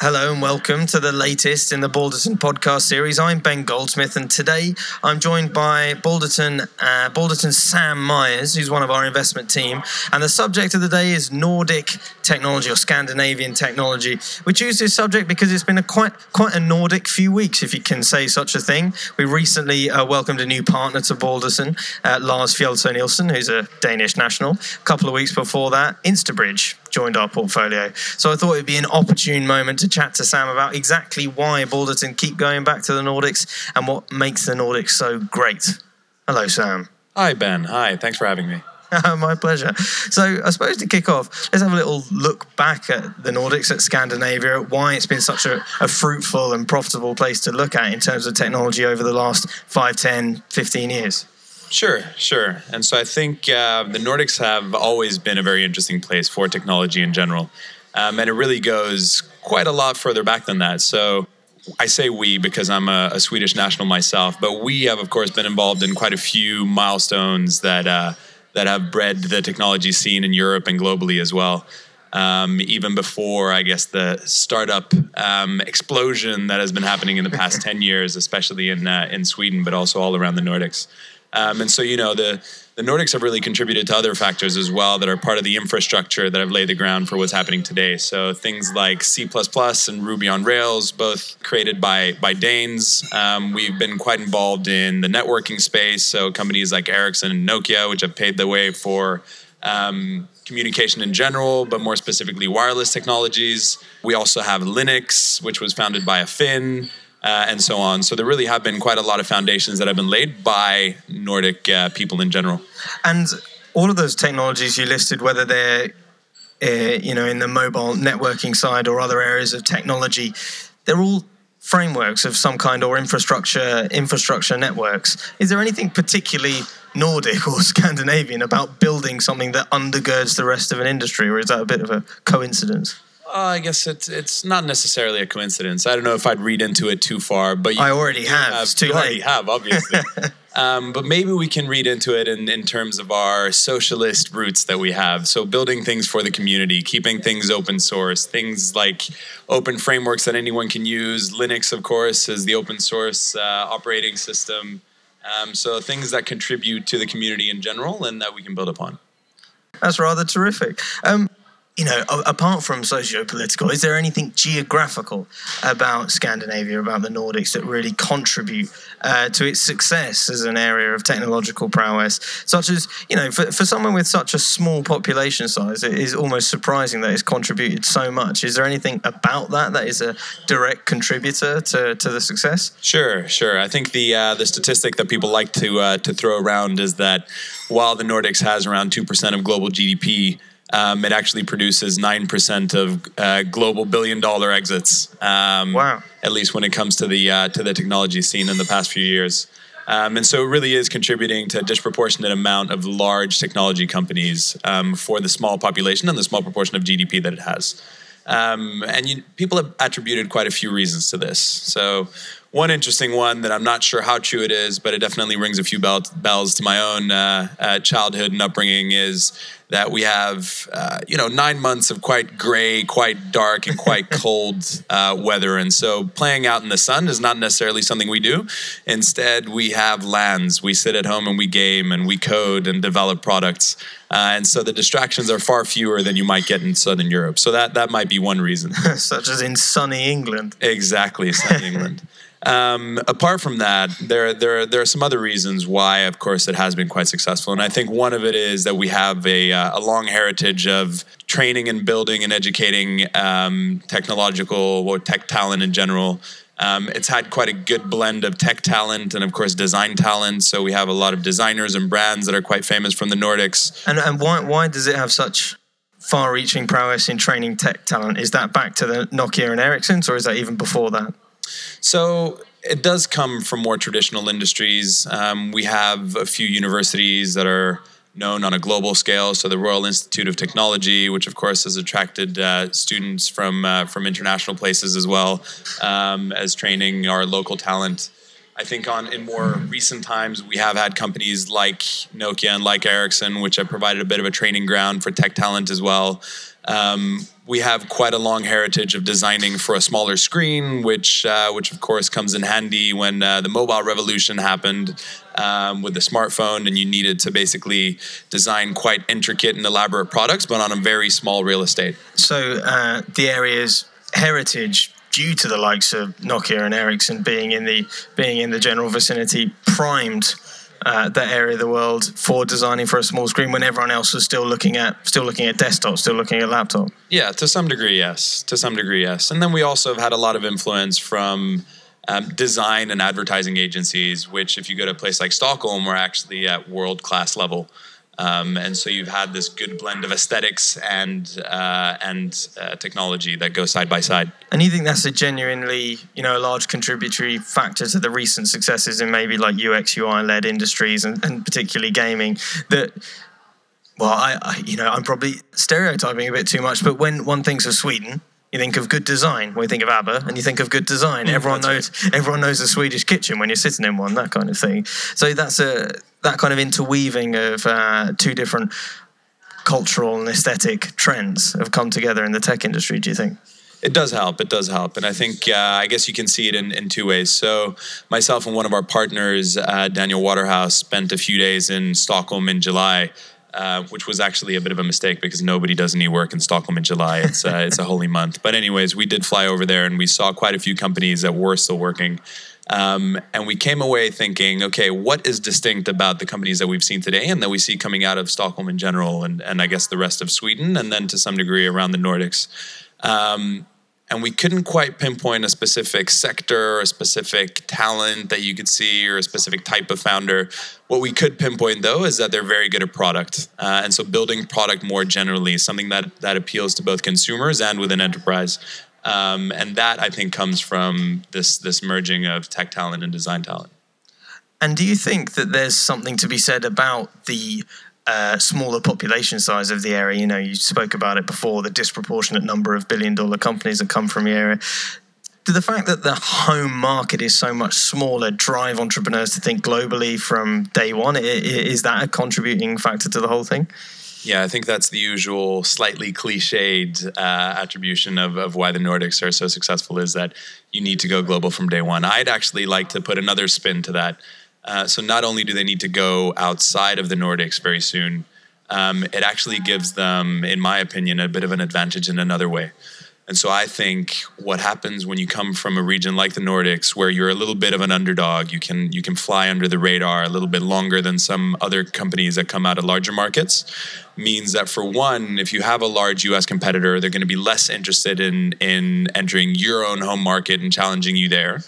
Hello and welcome to the latest in the Balderton podcast series. I'm Ben Goldsmith, and today I'm joined by Balderton, uh, Balderton Sam Myers, who's one of our investment team. And the subject of the day is Nordic technology or Scandinavian technology. We choose this subject because it's been a quite quite a Nordic few weeks, if you can say such a thing. We recently uh, welcomed a new partner to Balderton, uh, Lars Fjeldsø Nielsen, who's a Danish national. A couple of weeks before that, Instabridge joined our portfolio. So I thought it'd be an opportune moment to chat to Sam about exactly why Balderton keep going back to the Nordics and what makes the Nordics so great. Hello, Sam. Hi, Ben. Hi. Thanks for having me. My pleasure. So, I suppose to kick off, let's have a little look back at the Nordics, at Scandinavia, why it's been such a, a, fruitful and profitable place to look at in terms of technology over the last 5, 10, 15 years. Sure, sure. And so I think uh, the Nordics have always been a very interesting place for technology in general. Um, and it really goes quite a lot further back than that. So I say we because I'm a, a, Swedish national myself, but we have, of course, been involved in quite a few milestones that uh, that have bred the technology scene in Europe and globally as well. Um, even before, I guess, the startup um, explosion that has been happening in the past ten years, especially in uh, in Sweden, but also all around the Nordics. Um, and so, you know, the, the Nordics have really contributed to other factors as well that are part of the infrastructure that have laid the ground for what's happening today. So things like C++ and Ruby on Rails, both created by, by Danes. Um, we've been quite involved in the networking space. So companies like Ericsson and Nokia, which have paved the way for um, communication in general, but more specifically wireless technologies. We also have Linux, which was founded by a Finn uh, and so on. So there really have been quite a lot of foundations that have been laid by Nordic uh, people in general. And all of those technologies you listed, whether they're uh, you know in the mobile networking side or other areas of technology, they're all frameworks of some kind or infrastructure infrastructure networks. Is there anything particularly Nordic or Scandinavian about building something that undergirds the rest of an industry, or is that a bit of a coincidence? Uh, I guess it's it's not necessarily a coincidence. I don't know if I'd read into it too far, but you, I already have. have. It's too you late. already have, obviously. um, but maybe we can read into it in, in terms of our socialist roots that we have. So building things for the community, keeping things open source, things like open frameworks that anyone can use. Linux, of course, is the open source uh, operating system. Um, so things that contribute to the community in general and that we can build upon. That's rather terrific. Um, you know, apart from socio-political, is there anything geographical about Scandinavia, about the Nordics, that really contribute uh, to its success as an area of technological prowess? Such as, you know, for, for someone with such a small population size, it is almost surprising that it's contributed so much. Is there anything about that that is a direct contributor to, to the success? Sure, sure. I think the uh, the statistic that people like to uh, to throw around is that while the Nordics has around two percent of global GDP um, it actually produces 9% of uh, global billion dollar exits. Um, wow. At least when it comes to the, uh, to the technology scene in the past few years. Um, and so it really is contributing to a disproportionate amount of large technology companies um, for the small population and the small proportion of GDP that it has. Um, and you, people have attributed quite a few reasons to this. So one interesting one that I'm not sure how true it is, but it definitely rings a few bell- bells to my own uh, uh, childhood and upbringing is that we have, uh, you know, nine months of quite gray, quite dark, and quite cold uh, weather. And so playing out in the sun is not necessarily something we do. Instead, we have LANs. We sit at home and we game and we code and develop products. Uh, and so the distractions are far fewer than you might get in Southern Europe. So that, that might be one reason. Such as in sunny England. Exactly, sunny England. Um, apart from that, there, there, there are some other reasons why, of course, it has been quite successful. And I think one of it is that we have a, uh, a long heritage of training and building and educating um, technological or tech talent in general. Um, it's had quite a good blend of tech talent and, of course, design talent. So we have a lot of designers and brands that are quite famous from the Nordics. And, and why, why does it have such far reaching prowess in training tech talent? Is that back to the Nokia and Ericsson's, or is that even before that? So it does come from more traditional industries. Um, we have a few universities that are known on a global scale. So the Royal Institute of Technology, which of course has attracted uh, students from uh, from international places as well um, as training our local talent. I think on in more recent times we have had companies like Nokia and like Ericsson, which have provided a bit of a training ground for tech talent as well. Um, we have quite a long heritage of designing for a smaller screen, which uh, which of course comes in handy when uh, the mobile revolution happened um, with the smartphone, and you needed to basically design quite intricate and elaborate products, but on a very small real estate. So uh, the area's heritage due to the likes of Nokia and Ericsson being in the being in the general vicinity primed uh, that area of the world for designing for a small screen when everyone else was still looking at still looking at desktop, still looking at laptop. Yeah, to some degree, yes. To some degree, yes. And then we also have had a lot of influence from um, design and advertising agencies, which, if you go to a place like Stockholm, are actually at world class level. Um, and so you've had this good blend of aesthetics and uh, and uh, technology that go side by side. And you think that's a genuinely, you know, a large contributory factor to the recent successes in maybe like UX UI led industries and, and particularly gaming that well, I, I, you know, I'm probably stereotyping a bit too much, but when one thinks of Sweden, you think of good design. When you think of ABBA, and you think of good design, mm, everyone knows right. everyone knows the Swedish kitchen when you're sitting in one, that kind of thing. So that's a that kind of interweaving of uh, two different cultural and aesthetic trends have come together in the tech industry. Do you think? It does help. It does help, and I think uh, I guess you can see it in, in two ways. So, myself and one of our partners, uh, Daniel Waterhouse, spent a few days in Stockholm in July uh, which was actually a bit of a mistake because nobody does any work in Stockholm in July. It's uh, it's a holy month. But anyways, we did fly over there and we saw quite a few companies that were still working. Um, and we came away thinking, okay, what is distinct about the companies that we've seen today and that we see coming out of Stockholm in general, and, and I guess the rest of Sweden, and then to some degree around the Nordics. Um, and we couldn't quite pinpoint a specific sector or a specific talent that you could see or a specific type of founder. What we could pinpoint though is that they're very good at product, uh, and so building product more generally something that that appeals to both consumers and within enterprise. Um, and that I think comes from this this merging of tech talent and design talent. And do you think that there's something to be said about the uh, smaller population size of the area. You know, you spoke about it before the disproportionate number of billion dollar companies that come from the area. Do the fact that the home market is so much smaller drive entrepreneurs to think globally from day one? Is that a contributing factor to the whole thing? Yeah, I think that's the usual, slightly cliched uh, attribution of, of why the Nordics are so successful is that you need to go global from day one. I'd actually like to put another spin to that. Uh, so not only do they need to go outside of the Nordics very soon, um, it actually gives them, in my opinion, a bit of an advantage in another way. And so I think what happens when you come from a region like the Nordics, where you're a little bit of an underdog, you can you can fly under the radar a little bit longer than some other companies that come out of larger markets, means that for one, if you have a large U.S. competitor, they're going to be less interested in in entering your own home market and challenging you there.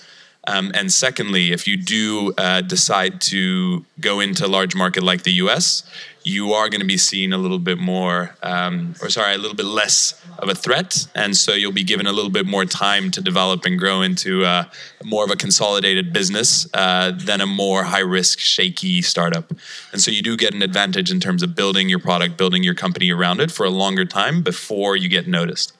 Um, and secondly, if you do uh, decide to go into a large market like the US, you are going to be seen a little bit more, um, or sorry, a little bit less of a threat. And so you'll be given a little bit more time to develop and grow into uh, more of a consolidated business uh, than a more high risk, shaky startup. And so you do get an advantage in terms of building your product, building your company around it for a longer time before you get noticed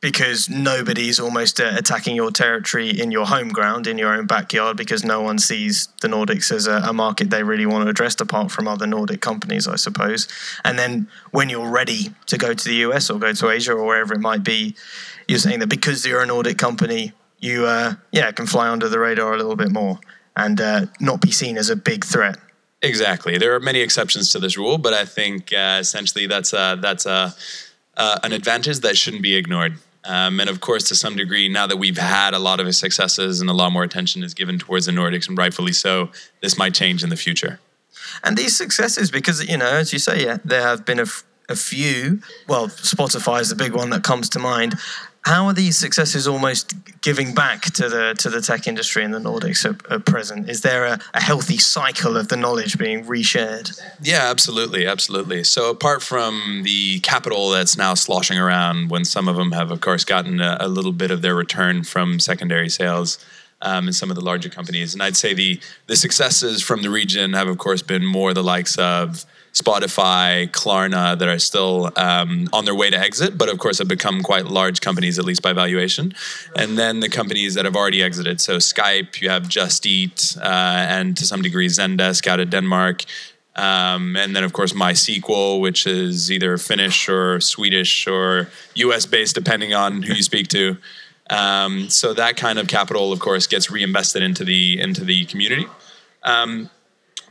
because nobody's almost uh, attacking your territory in your home ground, in your own backyard, because no one sees the Nordics as a, a, market they really want to address, apart from other Nordic companies, I suppose. And then when you're ready to go to the US or go to Asia or wherever it might be, you're saying that because you're a Nordic company, you uh, yeah can fly under the radar a little bit more and uh, not be seen as a big threat. Exactly. There are many exceptions to this rule, but I think uh, essentially that's a, that's a, uh, an advantage that shouldn't be ignored. Um, and of course, to some degree, now that we've had a lot of successes and a lot more attention is given towards the Nordics, and rightfully so, this might change in the future. And these successes, because, you know, as you say, yeah, there have been a, f- a few. Well, Spotify is the big one that comes to mind how are these successes almost giving back to the to the tech industry in the Nordics at, at present? Is there a, a, healthy cycle of the knowledge being reshared? Yeah, absolutely, absolutely. So apart from the capital that's now sloshing around, when some of them have, of course, gotten a, a little bit of their return from secondary sales. Um, in some of the larger companies, and I'd say the the successes from the region have, of course, been more the likes of Spotify, Klarna that are still um, on their way to exit, but of course have become quite large companies, at least by valuation. And then the companies that have already exited. So Skype, you have Just Eat, uh, and to some degree Zendesk out of Denmark. Um, and then, of course, MySQL, which is either Finnish or Swedish or US based, depending on who you speak to. Um, so that kind of capital, of course, gets reinvested into the into the community. Um,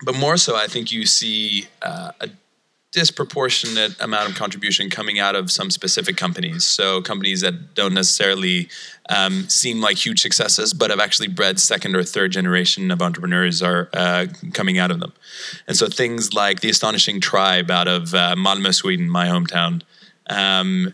but more so, I think you see uh, a disproportionate amount of contribution coming out of some specific companies. So companies that don't necessarily um, seem like huge successes, but have actually bred second or third generation of entrepreneurs are uh, coming out of them. And so things like the astonishing tribe out of uh, Malmö, Sweden, my hometown. Um,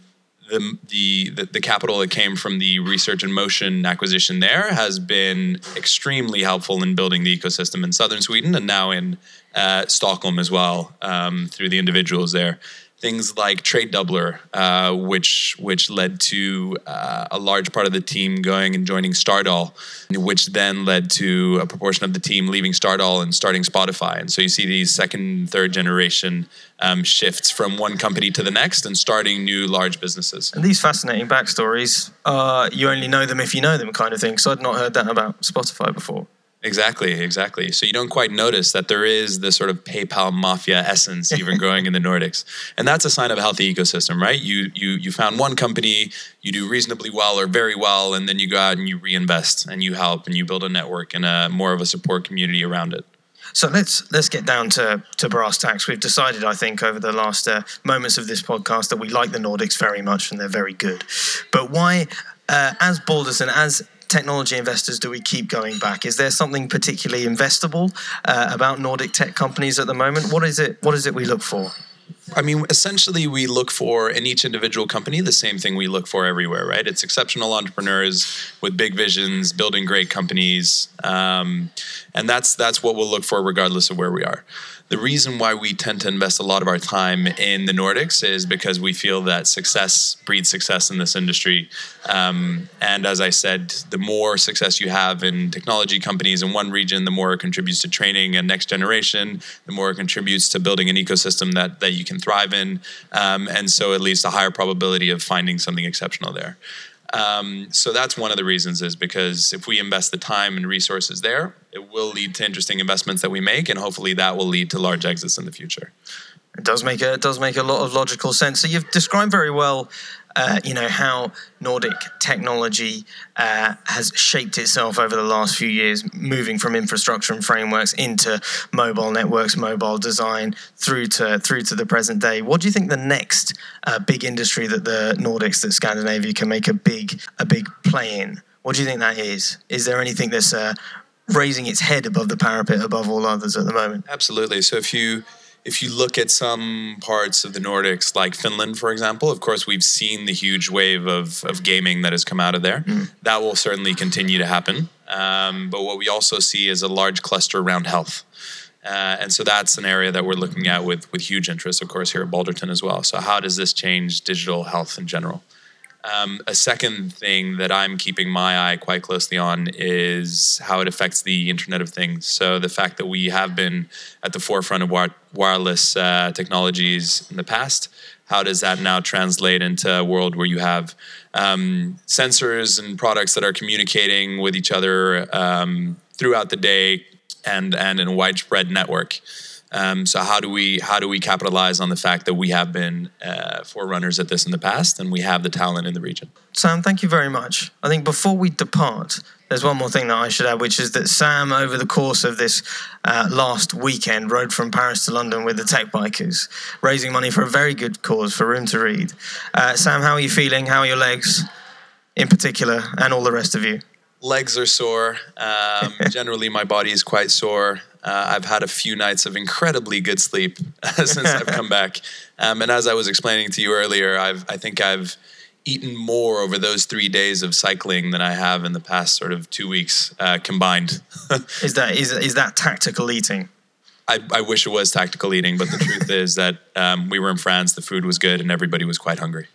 the, the, the capital that came from the Research In Motion acquisition there has been extremely helpful in building the ecosystem in southern Sweden and now in uh, Stockholm as well um, through the individuals there things like Trade Doubler, uh, which which led to uh, a large part of the team going and joining Stardoll, which then led to a proportion of the team leaving Stardoll and starting Spotify. And so you see these second, third generation um, shifts from one company to the next and starting new large businesses. And these fascinating backstories, uh, you only know them if you know them, kind of thing. So I'd not heard that about Spotify before. Exactly, exactly. So you don't quite notice that there is this sort of PayPal mafia essence even growing in the Nordics, and that's a sign of a healthy ecosystem, right? You you you found one company, you do reasonably well or very well, and then you go out and you reinvest and you help and you build a network and a more of a support community around it. So let's let's get down to to brass tacks. We've decided, I think, over the last uh, moments of this podcast, that we like the Nordics very much and they're very good. But why, uh, as Balderton, as technology investors do we keep going back? Is there something particularly investable uh, about Nordic tech companies at the moment? What is it? What is it we look for? I mean, essentially, we look for in each individual company the same thing we look for everywhere, right? It's exceptional entrepreneurs with big visions, building great companies, um, and that's that's what we'll look for regardless of where we are. The reason why we tend to invest a lot of our time in the Nordics is because we feel that success breeds success in this industry. Um, and as I said, the more success you have in technology companies in one region, the more it contributes to training and next generation, the more it contributes to building an ecosystem that, that you can thrive in. Um, and so at least a higher probability of finding something exceptional there. Um, so that's one of the reasons is because if we invest the time and resources there, it will lead to interesting investments that we make, and hopefully that will lead to large exits in the future. It does make a, it does make a lot of logical sense. So you've described very well uh, you know how Nordic technology uh, has shaped itself over the last few years, moving from infrastructure and frameworks into mobile networks, mobile design, through to through to the present day. What do you think the next uh, big industry that the Nordics, that Scandinavia can make a big a big play in? What do you think that is? Is there anything that's uh, raising its head above the parapet above all others at the moment? Absolutely. So if you if you look at some parts of the Nordics, like Finland, for example, of course, we've seen the huge wave of, of gaming that has come out of there. Mm. That will certainly continue to happen. Um, but what we also see is a large cluster around health. Uh, and so that's an area that we're looking at with, with huge interest, of course, here at Balderton as well. So, how does this change digital health in general? Um, a second thing that I'm keeping my eye quite closely on is how it affects the Internet of Things. So the fact that we have been at the forefront of wire- wireless uh, technologies in the past, how does that now translate into a world where you have um, sensors and products that are communicating with each other um, throughout the day and and in a widespread network? Um, so how do we how do we capitalize on the fact that we have been uh, forerunners at this in the past, and we have the talent in the region? Sam, thank you very much. I think before we depart, there's one more thing that I should add, which is that Sam, over the course of this uh, last weekend, rode from Paris to London with the Tech Bikers, raising money for a very good cause for Room to Read. Uh, Sam, how are you feeling? How are your legs, in particular, and all the rest of you? Legs are sore. Um, generally, my body is quite sore. Uh, I've had a few nights of incredibly good sleep since I've come back. Um, and as I was explaining to you earlier, I've, I think I've eaten more over those three days of cycling than I have in the past sort of two weeks uh, combined. is that is, is that tactical eating? I, I, wish it was tactical eating, but the truth is that um, we were in France, the food was good, and everybody was quite hungry.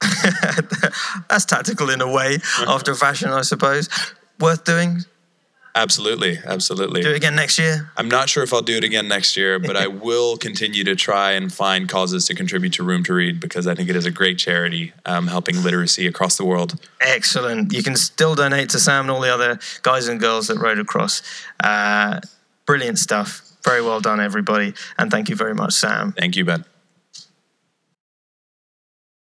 That's tactical in a way, after fashion, I suppose. Worth doing? Absolutely, absolutely. Do it again next year? I'm not sure if I'll do it again next year, but I will continue to try and find causes to contribute to Room to Read because I think it is a great charity um, helping literacy across the world. Excellent. You can still donate to Sam and all the other guys and girls that rode across. Uh, brilliant stuff. Very well done, everybody. And thank you very much, Sam. Thank you, Ben.